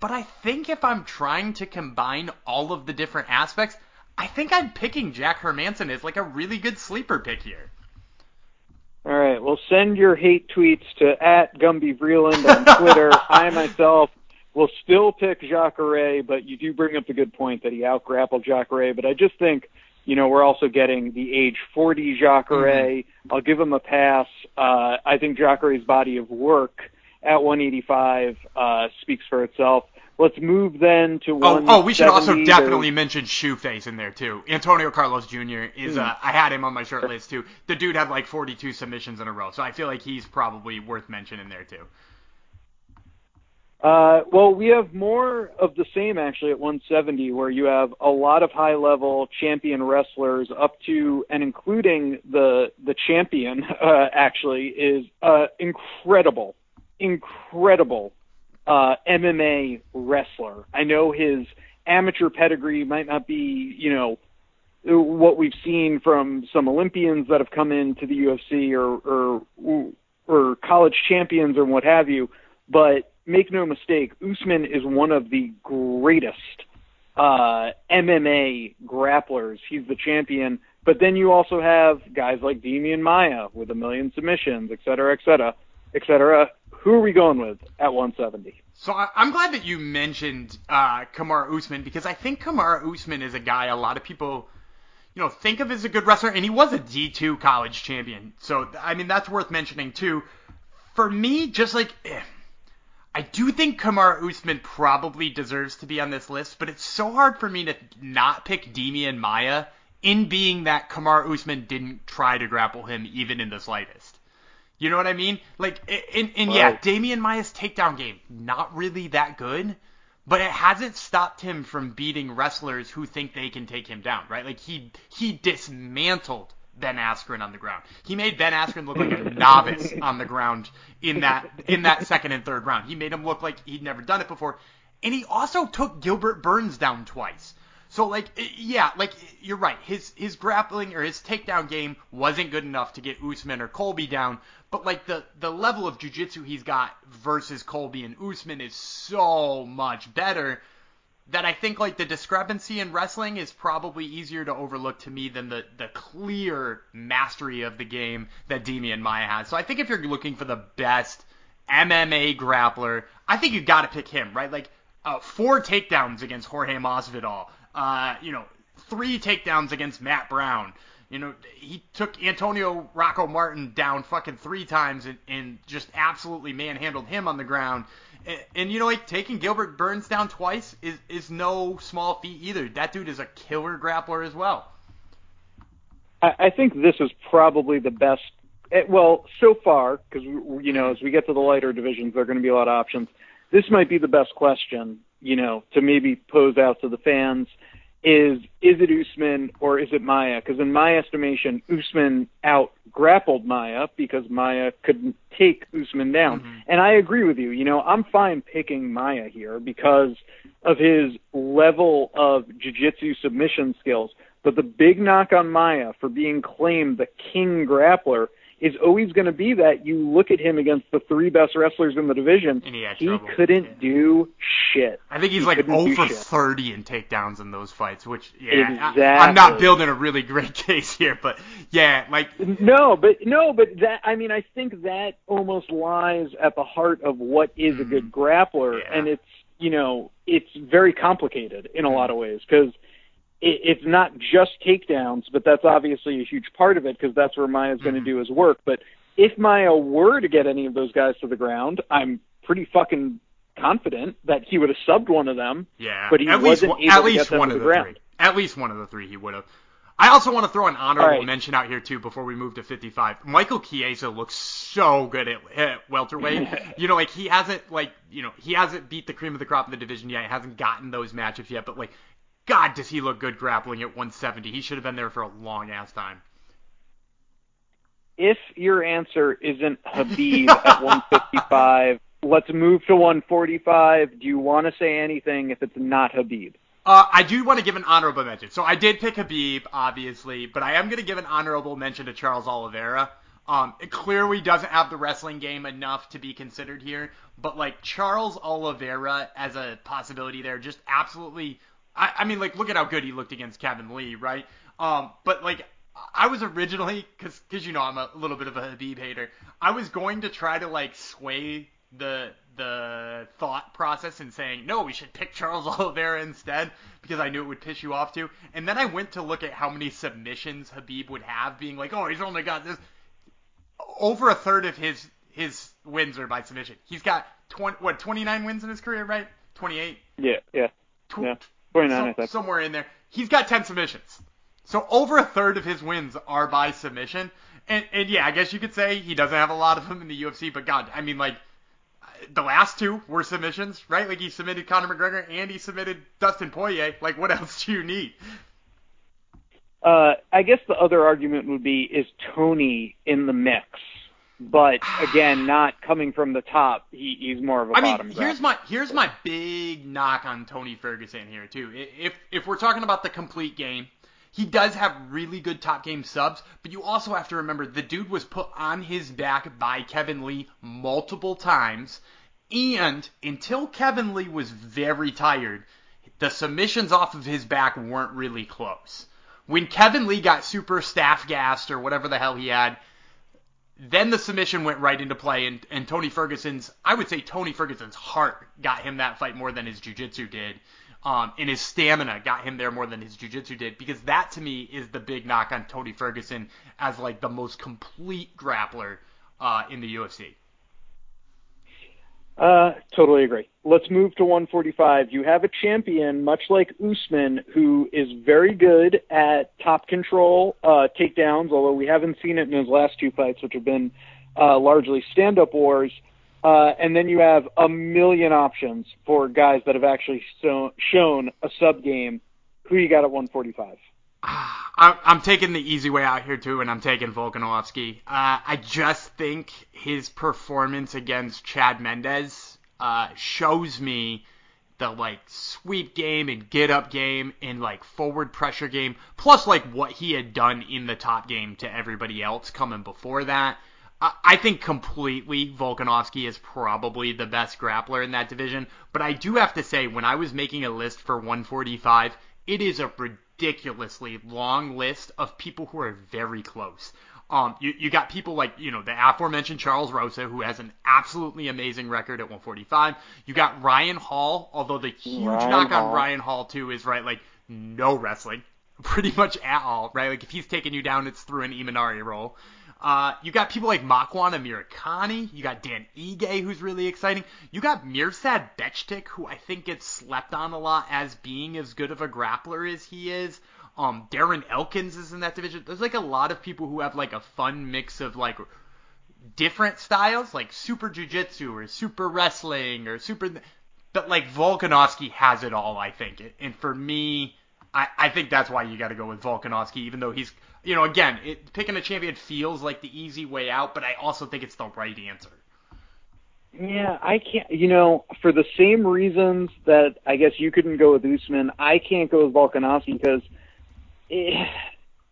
But I think if I'm trying to combine all of the different aspects, I think I'm picking Jack Hermansson as like a really good sleeper pick here. All right. Well, send your hate tweets to at Gumby Vreeland on Twitter. *laughs* I myself will still pick Jacare, but you do bring up the good point that he outgrappled Jacare. But I just think, you know, we're also getting the age 40 Jacare. Mm-hmm. I'll give him a pass. Uh, I think Jacare's body of work at 185 uh, speaks for itself. Let's move then to one. Oh, oh, we should also definitely mention Shoeface in there too. Antonio Carlos Jr. is. Mm. Uh, I had him on my short list too. The dude had like 42 submissions in a row, so I feel like he's probably worth mentioning there too. Uh, well, we have more of the same actually at 170, where you have a lot of high-level champion wrestlers up to and including the the champion. *laughs* Uh, actually, is uh, incredible, incredible uh, MMA wrestler. I know his amateur pedigree might not be, you know, what we've seen from some Olympians that have come into the UFC or or or college champions or what have you, but make no mistake, Usman is one of the greatest uh, MMA grapplers. He's the champion. But then you also have guys like Demian Maia with a million submissions, et cetera, et cetera, et cetera. Who are we going with at 170? So I, am glad that you mentioned uh, Kamaru Usman because I think Kamaru Usman is a guy a lot of people, you know, think of as a good wrestler, and he was a D2 college champion. So I mean that's worth mentioning too. For me, just like. Eh, I do think Kamaru Usman probably deserves to be on this list, but it's so hard for me to not pick Demian Maia in being that Kamaru Usman didn't try to grapple him even in the slightest. You know what I mean? Like, and, and right. yeah, Demian Maia's takedown game, not really that good, but it hasn't stopped him from beating wrestlers who think they can take him down, right? Like, he, he dismantled Ben Askren on the ground. He made Ben Askren look like a *laughs* novice on the ground in that, in that second and third round. He made him look like he'd never done it before. And he also took Gilbert Burns down twice. So like yeah, like you're right. His his grappling or his takedown game wasn't good enough to get Usman or Colby down, but like the the level of jiu-jitsu he's got versus Colby and Usman is so much better that I think like the discrepancy in wrestling is probably easier to overlook to me than the the clear mastery of the game that Demian Maia has. So I think if you're looking for the best MMA grappler, I think you got to pick him, right? Like uh, four takedowns against Jorge Masvidal, uh, you know, three takedowns against Matt Brown. You know, he took Antonio Rocco Martin down fucking three times and, and just absolutely manhandled him on the ground. And, and, you know, like taking Gilbert Burns down twice is is no small feat either. That dude is a killer grappler as well. I, I think this is probably the best. Eh, well, so far, because you know, as we get to the lighter divisions, there are going to be a lot of options. This might be the best question, you know, to maybe pose out to the fans is is it Usman or is it Maia? Because in my estimation, Usman out grappled Maia because Maia couldn't take Usman down. Mm-hmm. And I agree with you. You know, I'm fine picking Maia here because of his level of jiu-jitsu submission skills. But the big knock on Maia for being claimed the king grappler is always going to be that you look at him against the three best wrestlers in the division. And he, he couldn't yeah. do shit. I think he's he like 0 for 30 in takedowns in those fights, which yeah, exactly. I, am not building a really great *laughs* case here, but yeah, like no, but no, but that I mean I think that almost lies at the heart of what is a good mm-hmm. grappler, yeah. and it's you know it's very complicated in a lot of ways because it's not just takedowns, but that's obviously a huge part of it because that's where Maia's going to mm-hmm. do his work. But if Maia were to get any of those guys to the ground, I'm pretty fucking confident that he would have subbed one of them. Yeah, but he at wasn't least, able at to least get them one to of the, the ground. three. At least one of the three he would have. I also want to throw an honorable right. mention out here too before we move to 55. Michael Chiesa looks so good at, at welterweight. *laughs* you know, like he hasn't like you know he hasn't beat the cream of the crop in the division yet. He hasn't gotten those matchups yet. But like, God, does he look good grappling at 170? He should have been there for a long ass time. If your answer isn't *laughs* Khabib at 155, let's move to 145. Do you want to say anything if it's not Khabib? Uh, I do want to give an honorable mention. So I did pick Khabib, obviously, but I am going to give an honorable mention to Charles Oliveira. Um, it clearly doesn't have the wrestling game enough to be considered here, but like Charles Oliveira as a possibility there, just absolutely. I, I mean, like look at how good he looked against Kevin Lee, right? Um, but like I was originally, cause, cause you know I'm a little bit of a Khabib hater. I was going to try to like sway the the thought process and saying no, we should pick Charles *laughs* Oliveira instead because I knew it would piss you off too. And then I went to look at how many submissions Khabib would have, being like, oh, he's only got this. Over a third of his his wins are by submission. He's got 20 what 29 wins in his career, right? 28. Yeah, yeah, Tw- yeah. 29, so- somewhere in there. He's got 10 submissions. So over a third of his wins are by submission. And, and yeah, I guess you could say he doesn't have a lot of them in the UFC, but God, I mean, like, the last two were submissions, right? Like, he submitted Conor McGregor and he submitted Dustin Poirier. Like, what else do you need? Uh, I guess the other argument would be is Tony in the mix, but again, not coming from the top. He, he's more of a I mean, bottom. here's my here's my big knock on Tony Ferguson here too. If if we're talking about the complete game, he does have really good top game subs, but you also have to remember the dude was put on his back by Kevin Lee multiple times, and until Kevin Lee was very tired, the submissions off of his back weren't really close. When Kevin Lee got super staff gassed or whatever the hell he had, then the submission went right into play, and, and Tony Ferguson's, I would say Tony Ferguson's heart got him that fight more than his jiu-jitsu did. Um, and his stamina got him there more than his jiu-jitsu did, because that to me is the big knock on Tony Ferguson as like the most complete grappler uh, in the UFC. Uh, totally agree. Let's move to 145. You have a champion, much like Usman, who is very good at top control uh, takedowns, although we haven't seen it in his last two fights, which have been uh, largely stand-up wars. Uh, and then you have a million options for guys that have actually so, shown a sub game. Who you got at 145? I'm, I'm taking the easy way out here too, and I'm taking Volkanovski. Uh, I just think his performance against Chad Mendes uh, shows me the like sweep game and get up game and like forward pressure game, plus like what he had done in the top game to everybody else coming before that. I I think completely Volkanovski is probably the best grappler in that division, but I do have to say when I was making a list for 145, it is a ridiculously long list of people who are very close. Um, you, you got people like, you know, the aforementioned Charles Rosa, who has an absolutely amazing record at 145. You got Ryan Hall, although the huge Ryan knock on Ryan Hall, too, is, right, like, no wrestling. *laughs* Pretty much at all, right? Like, if he's taking you down, it's through an Imanari roll. Uh, you got people like Makwan Amirkhani. You got Dan Ige, who's really exciting. You got Mirsad Bektic, who I think gets slept on a lot as being as good of a grappler as he is. Um, Darren Elkins is in that division. There's like a lot of people who have like a fun mix of like different styles, like super jujitsu or super wrestling or super. But like Volkanovski has it all, I think. And for me, I, I think that's why you got to go with Volkanovski, even though he's, you know, again, it, picking a champion feels like the easy way out, but I also think it's the right answer. Yeah, I can't. You know, for the same reasons that I guess you couldn't go with Usman, I can't go with Volkanovski because eh,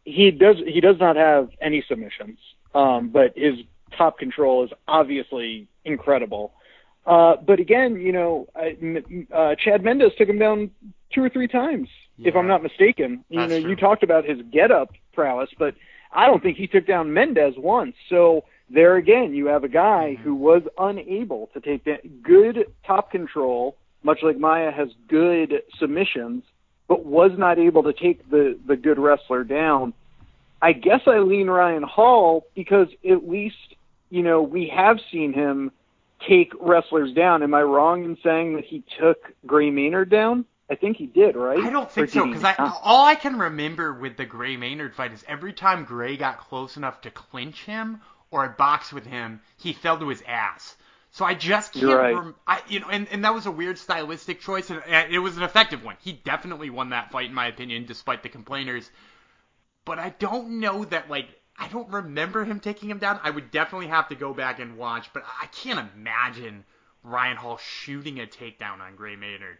he does he does not have any submissions, um, but his top control is obviously incredible. Uh, but again, you know, m- uh, Chad Mendes took him down two or three times, if I'm not mistaken. You That's know, true. you talked about his get-up prowess, but I don't think he took down Mendes once. So there again, you have a guy Mm-hmm. who was unable to take that good top control, much like Maia has good submissions, but was not able to take the the good wrestler down. I guess I lean Ryan Hall because at least you know we have seen him take wrestlers down. Am I wrong in saying that he took Gray Maynard down I think he did, right? I don't think so because I all I can remember with the Gray Maynard fight is every time Gray got close enough to clinch him or box with him, he fell to his ass. So I just can't. Right. rem- I, you know, and, and that was a weird stylistic choice, and, and it was an effective one. He definitely won that fight, in my opinion, despite the complainers. But I don't know that like I don't remember him taking him down. I would definitely have to go back and watch, but I can't imagine Ryan Hall shooting a takedown on Gray Maynard.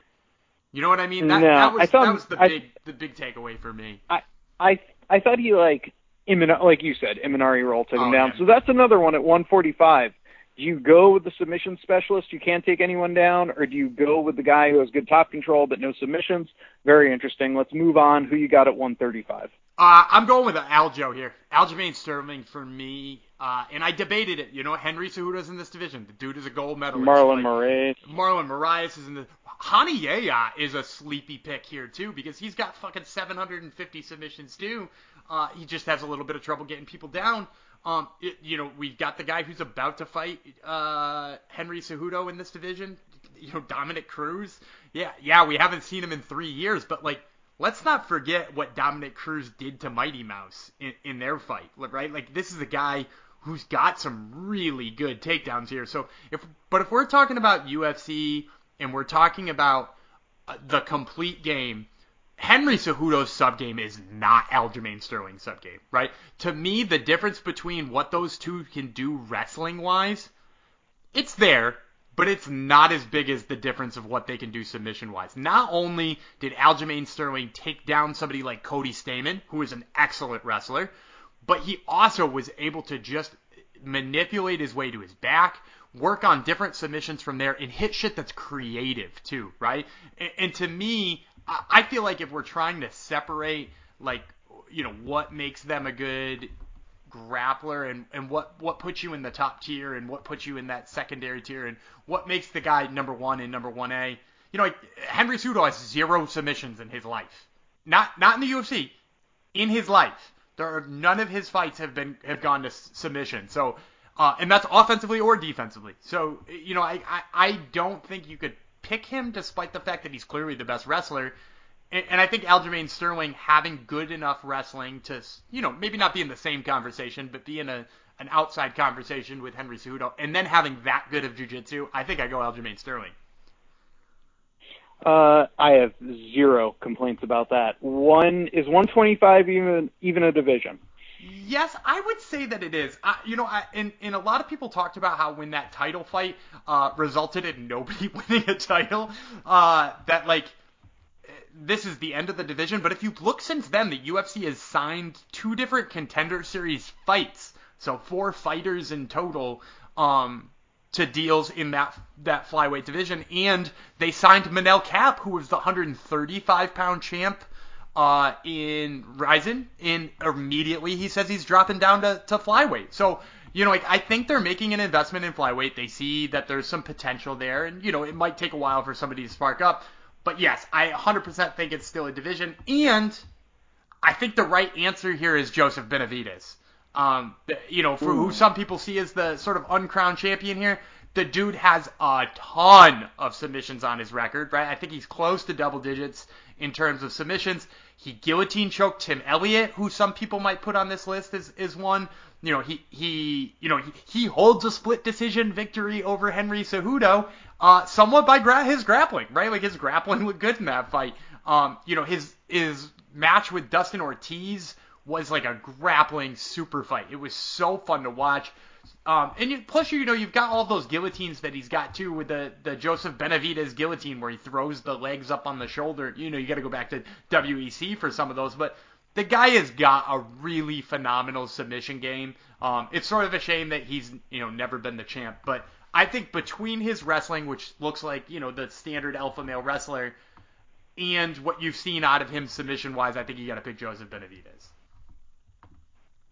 You know what I mean? That, No, that was I thought- that was the I- big the big takeaway for me. I I I thought he like Iman like you said, Imanari roll took him Oh, down. yeah. So that's another one at 145. Do you go with the submission specialist? You can't take anyone down, or do you go with the guy who has good top control but no submissions? Very interesting. Let's move on. Who you got at 135? Uh, I'm going with Aljo here. Aljamain Sterling for me. Uh, and I debated it. You know, Henry Cejudo's in this division. The dude is a gold medalist. Marlon Like, Moraes. Marlon Moraes is in the. Rani Yahya is a sleepy pick here too because he's got fucking 750 submissions too. Uh, he just has a little bit of trouble getting people down. Um, it, you know, we've got the guy who's about to fight uh, Henry Cejudo in this division. You know, Dominick Cruz. Yeah, yeah, we haven't seen him in three years, but like, let's not forget what Dominick Cruz did to Mighty Mouse in, in their fight, right? Like, this is a guy who's got some really good takedowns here. So if, but if we're talking about UFC and we're talking about uh, the complete game, Henry Cejudo's sub game is not Aljamain Sterling's sub game, right? To me, the difference between what those two can do wrestling wise, it's there, but it's not as big as the difference of what they can do submission wise. Not only did Aljamain Sterling take down somebody like Cody Stamann, who is an excellent wrestler, but he also was able to just manipulate his way to his back, work on different submissions from there, and hit shit that's creative too, right? And, and to me, I feel like if we're trying to separate, like, you know, what makes them a good grappler and, and what, what puts you in the top tier and what puts you in that secondary tier and what makes the guy number one and number one A. You know, like Henry Cejudo has zero submissions in his life. Not not in the UFC, in his life. There are none of his fights have been have gone to submission. So, uh, and that's offensively or defensively. So, you know, I, I I don't think you could pick him despite the fact that he's clearly the best wrestler. And, and I think Aljamain Sterling having good enough wrestling to, you know, maybe not be in the same conversation, but be in a an outside conversation with Henry Cejudo, and then having that good of jujitsu, I think I go Aljamain Sterling. Uh, I have zero complaints about that. One is 125 even even a division. Yes, I would say that it is. I, you know, I, and, and a lot of people talked about how when that title fight uh, resulted in nobody *laughs* winning a title, uh, that like this is the end of the division. But if you look since then, the UFC has signed two different contender series fights, so four fighters in total. Um, to deals in that that flyweight division, and they signed Manel Kape, who was the 135 pound champ uh, in Rizin, and immediately he says he's dropping down to, to flyweight. So, you know, like, I think they're making an investment in flyweight. They see that there's some potential there, and, you know, it might take a while for somebody to spark up. But yes, I 100% think it's still a division, and I think the right answer here is Joseph Benavidez. Um, you know, for who some people see as the sort of uncrowned champion here, the dude has a ton of submissions on his record, right? I think he's close to double digits in terms of submissions. He guillotine choked Tim Elliott, who some people might put on this list as, as one. You know, he, he, you know, he, he holds a split decision victory over Henry Cejudo, uh, somewhat by gra- his grappling, right? Like his grappling looked good in that fight. Um, you know, his, his match with Dustin Ortiz was like a grappling super fight. It was so fun to watch. Um, and you, plus, you know, you've got all those guillotines that he's got too, with the the Joseph Benavidez guillotine where he throws the legs up on the shoulder. You know, you got to go back to WEC for some of those, but the guy has got a really phenomenal submission game. Um, it's sort of a shame that he's you know never been the champ, but I think between his wrestling, which looks like you know the standard alpha male wrestler, and what you've seen out of him submission wise, I think you got to pick Joseph Benavidez.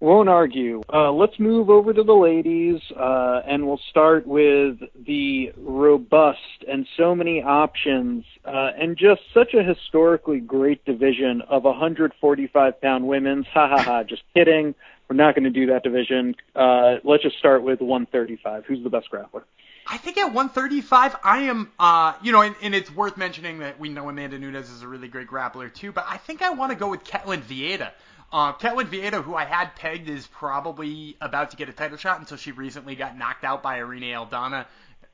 Won't argue. Uh, let's move over to the ladies, uh, and we'll start with the robust and so many options, uh, and just such a historically great division of 145 pound women's. Ha ha ha! Just kidding. We're not going to do that division. Uh, let's just start with 135. Who's the best grappler? I think at 135, I am, uh, you know, and, and, it's worth mentioning that we know Amanda Nunes is a really great grappler too, but I think I want to go with Ketlen Vieira. Uh, Ketlen Vieira, who I had pegged, is probably about to get a title shot until she recently got knocked out by Irene Aldana,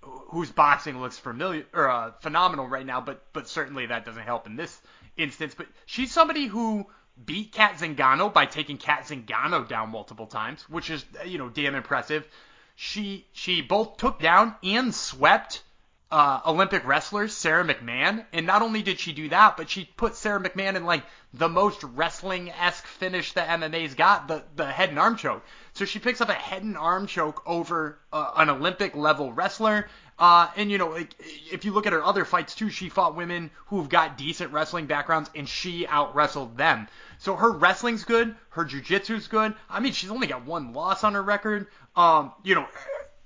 whose boxing looks familiar or uh, phenomenal right now, but but certainly that doesn't help in this instance. But she's somebody who beat Cat Zingano by taking Cat Zingano down multiple times, which is you know damn impressive she she both took down and swept uh, Olympic wrestler Sara McMann, and not only did she do that, but she put Sara McMann in like the most wrestling esque finish that MMA's got, the the head and arm choke. So she picks up a head and arm choke over uh, an Olympic level wrestler. Uh, and you know, like, if you look at her other fights too, she fought women who've got decent wrestling backgrounds, and she out wrestled them. So her wrestling's good, her jujitsu's good. I mean, she's only got one loss on her record. Um, you know,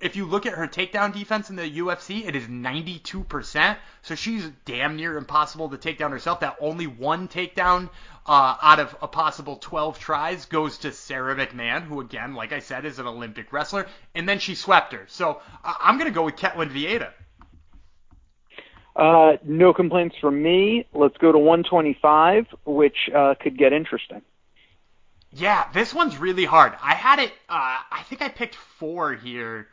if you look at her takedown defense in the UFC, it is 92%. So she's damn near impossible to take down herself. That only one takedown uh, out of a possible 12 tries goes to Sara McMann, who again, like I said, is an Olympic wrestler, and then she swept her. So uh, I'm gonna go with Ketlen Vieira. Uh, no complaints from me. Let's go to 125, which uh, could get interesting. Yeah, this one's really hard. I had it. Uh, I think I picked four here,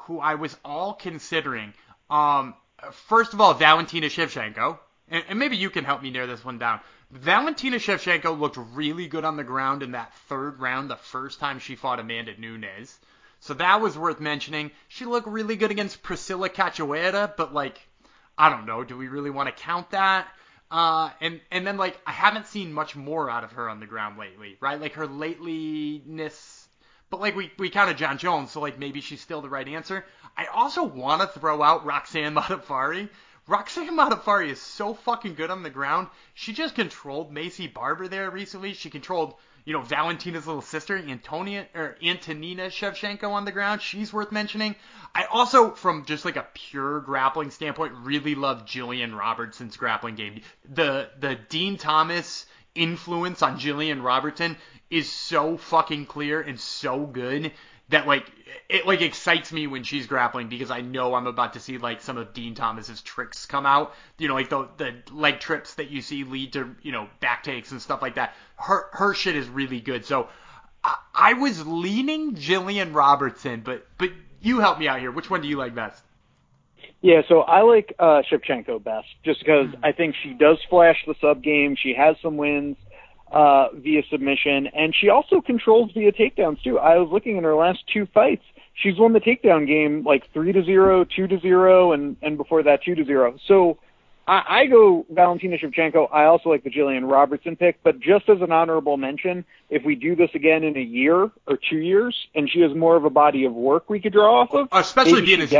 who I was all considering. Um, first of all, Valentina Shevchenko, and, and maybe you can help me narrow this one down. Valentina Shevchenko looked really good on the ground in that third round, the first time she fought Amanda Nunes. So that was worth mentioning. She looked really good against Priscila Cachoeira, but like, I don't know. Do we really want to count that? Uh, and and then like I haven't seen much more out of her on the ground lately, right? Like her latelyness, but like we we counted Jon Jones, so like maybe she's still the right answer. I also want to throw out Roxanne Modafferi. Roxanne Modafferi is so fucking good on the ground. She just controlled Maycee Barber there recently. She controlled you know, Valentina's little sister, Antonia or Antonina Shevchenko on the ground. She's worth mentioning. I also, from just like a pure grappling standpoint, really love Jillian Robertson's grappling game. The the Din Thomas influence on Jillian Robertson is so fucking clear and so good that like it like excites me when she's grappling because I know I'm about to see like some of Dean Thomas's tricks come out. You know, like the the leg trips that you see lead to you know back takes and stuff like that. Her her shit is really good. So I, I was leaning Jillian Robertson, but but you help me out here. Which one do you like best? Yeah, so I like uh, Shevchenko best, just because mm. I think she does flash the sub game. She has some wins uh, via submission, and she also controls via takedowns too. I was looking in her last two fights; she's won the takedown game like three to zero, two to zero, and and before that two to zero. So I, I go Valentina Shevchenko. I also like the Jillian Robertson pick, but just as an honorable mention, if we do this again in a year or two years, and she has more of a body of work we could draw off of, especially being as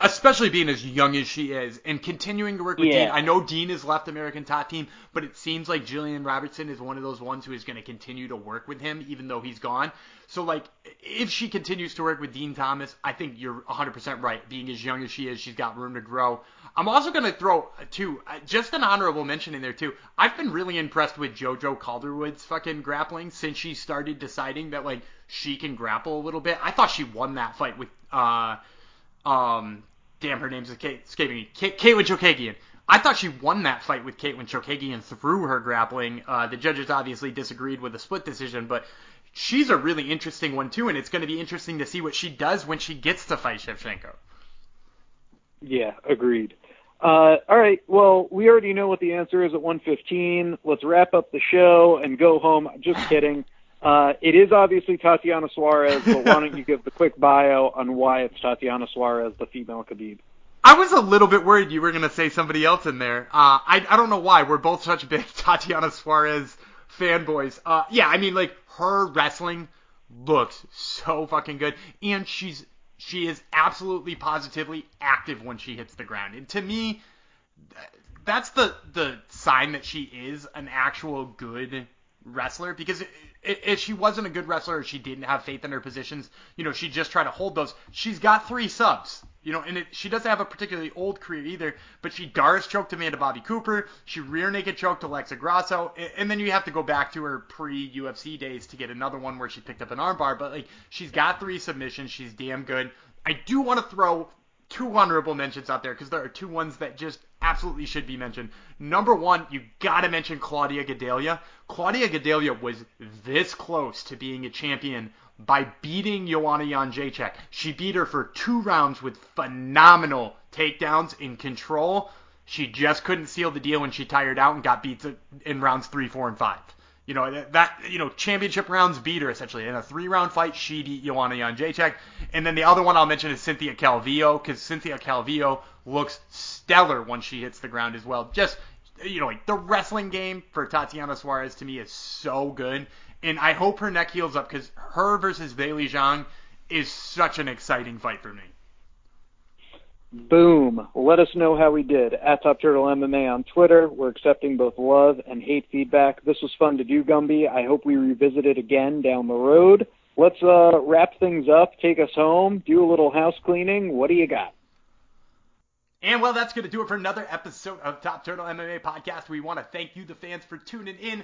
especially being as young as she is, and continuing to work with yeah. Din. I know Dean has left American Top Team, but it seems like Jillian Robertson is one of those ones who is going to continue to work with him even though he's gone. So like, if she continues to work with Dean Thomas, I think you're 100% right. Being as young as she is, she's got room to grow. I'm also going to throw too, just an honorable mention in there too. I've been really impressed with JoJo Calderwood's fucking grappling since she started deciding that like she can grapple a little bit. I thought she won that fight with uh um damn her name's escaping me, Katlyn Chookagian. I thought she won that fight with Katlyn Chookagian through her grappling. Uh, the judges obviously disagreed with the split decision, but she's a really interesting one too, and it's going to be interesting to see what she does when she gets to fight Shevchenko. Yeah, agreed. Uh, all right. Well, we already know what the answer is at 115. Let's wrap up the show and go home. Just kidding. Uh, it is obviously Tatiana Suarez, but why don't you give the quick bio on why it's Tatiana Suarez, the female Khabib? I was a little bit worried you were going to say somebody else in there. Uh, I, I don't know why. We're both such big *laughs* Tatiana Suarez fanboys. Uh, yeah, I mean, like, her wrestling looks so fucking good. And she's she is absolutely positively active when she hits the ground. And to me, that's the the sign that she is an actual good wrestler because if she wasn't a good wrestler she didn't have faith in her positions, you know, she just tried to hold those. She's got three subs, you know, and it, she doesn't have a particularly old career either, but she D'Arce choked Amanda Bobby Cooper, she rear naked choked Alexa Grasso, and then you have to go back to her pre UFC days to get another one where she picked up an armbar, but like she's got three submissions, she's damn good. I do want to throw two honorable mentions out there because there are two ones that just absolutely should be mentioned. Number one, you gotta mention Claudia Gadelha. Claudia Gadelha was this close to being a champion by beating Joanna Jędrzejczyk. She beat her for two rounds with phenomenal takedowns in control. She just couldn't seal the deal when she tired out and got beat in rounds three, four, and five. You know that you know championship rounds beat her essentially in a three round fight. She beat Joanna Jędrzejczyk, and then the other one I'll mention is Cynthia Calvillo because Cynthia Calvillo looks stellar when she hits the ground as well. Just you know like the wrestling game for Tatiana Suarez to me is so good, and I hope her neck heals up because her versus Weili Zhang is such an exciting fight for me. Boom. Let us know how we did at Top Turtle MMA on Twitter. We're accepting both love and hate feedback. This was fun to do, Gumby. I hope we revisit it again down the road. Let's uh, wrap things up, take us home, do a little house cleaning. What do you got? And well, that's going to do it for another episode of Top Turtle MMA Podcast. We want to thank you, the fans, for tuning in.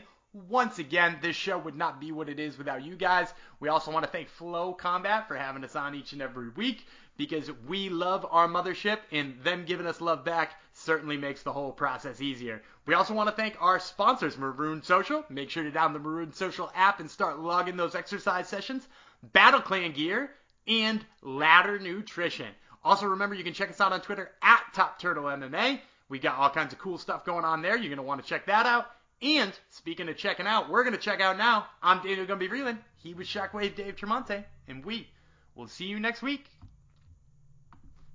Once again, this show would not be what it is without you guys. We also want to thank Flo Combat for having us on each and every week because we love our mothership and them giving us love back certainly makes the whole process easier. We also want to thank our sponsors, Maroon Social. Make sure to download the Maroon Social app and start logging those exercise sessions, Battle Clan Gear, and Ladder Nutrition. Also, remember you can check us out on Twitter at Top Turtle MMA. We got all kinds of cool stuff going on there. You're going to want to check that out. And speaking of checking out, we're going to check out now. I'm Daniel Gumby Vreeland. He was Shockwave Dave Tremonte. And we will see you next week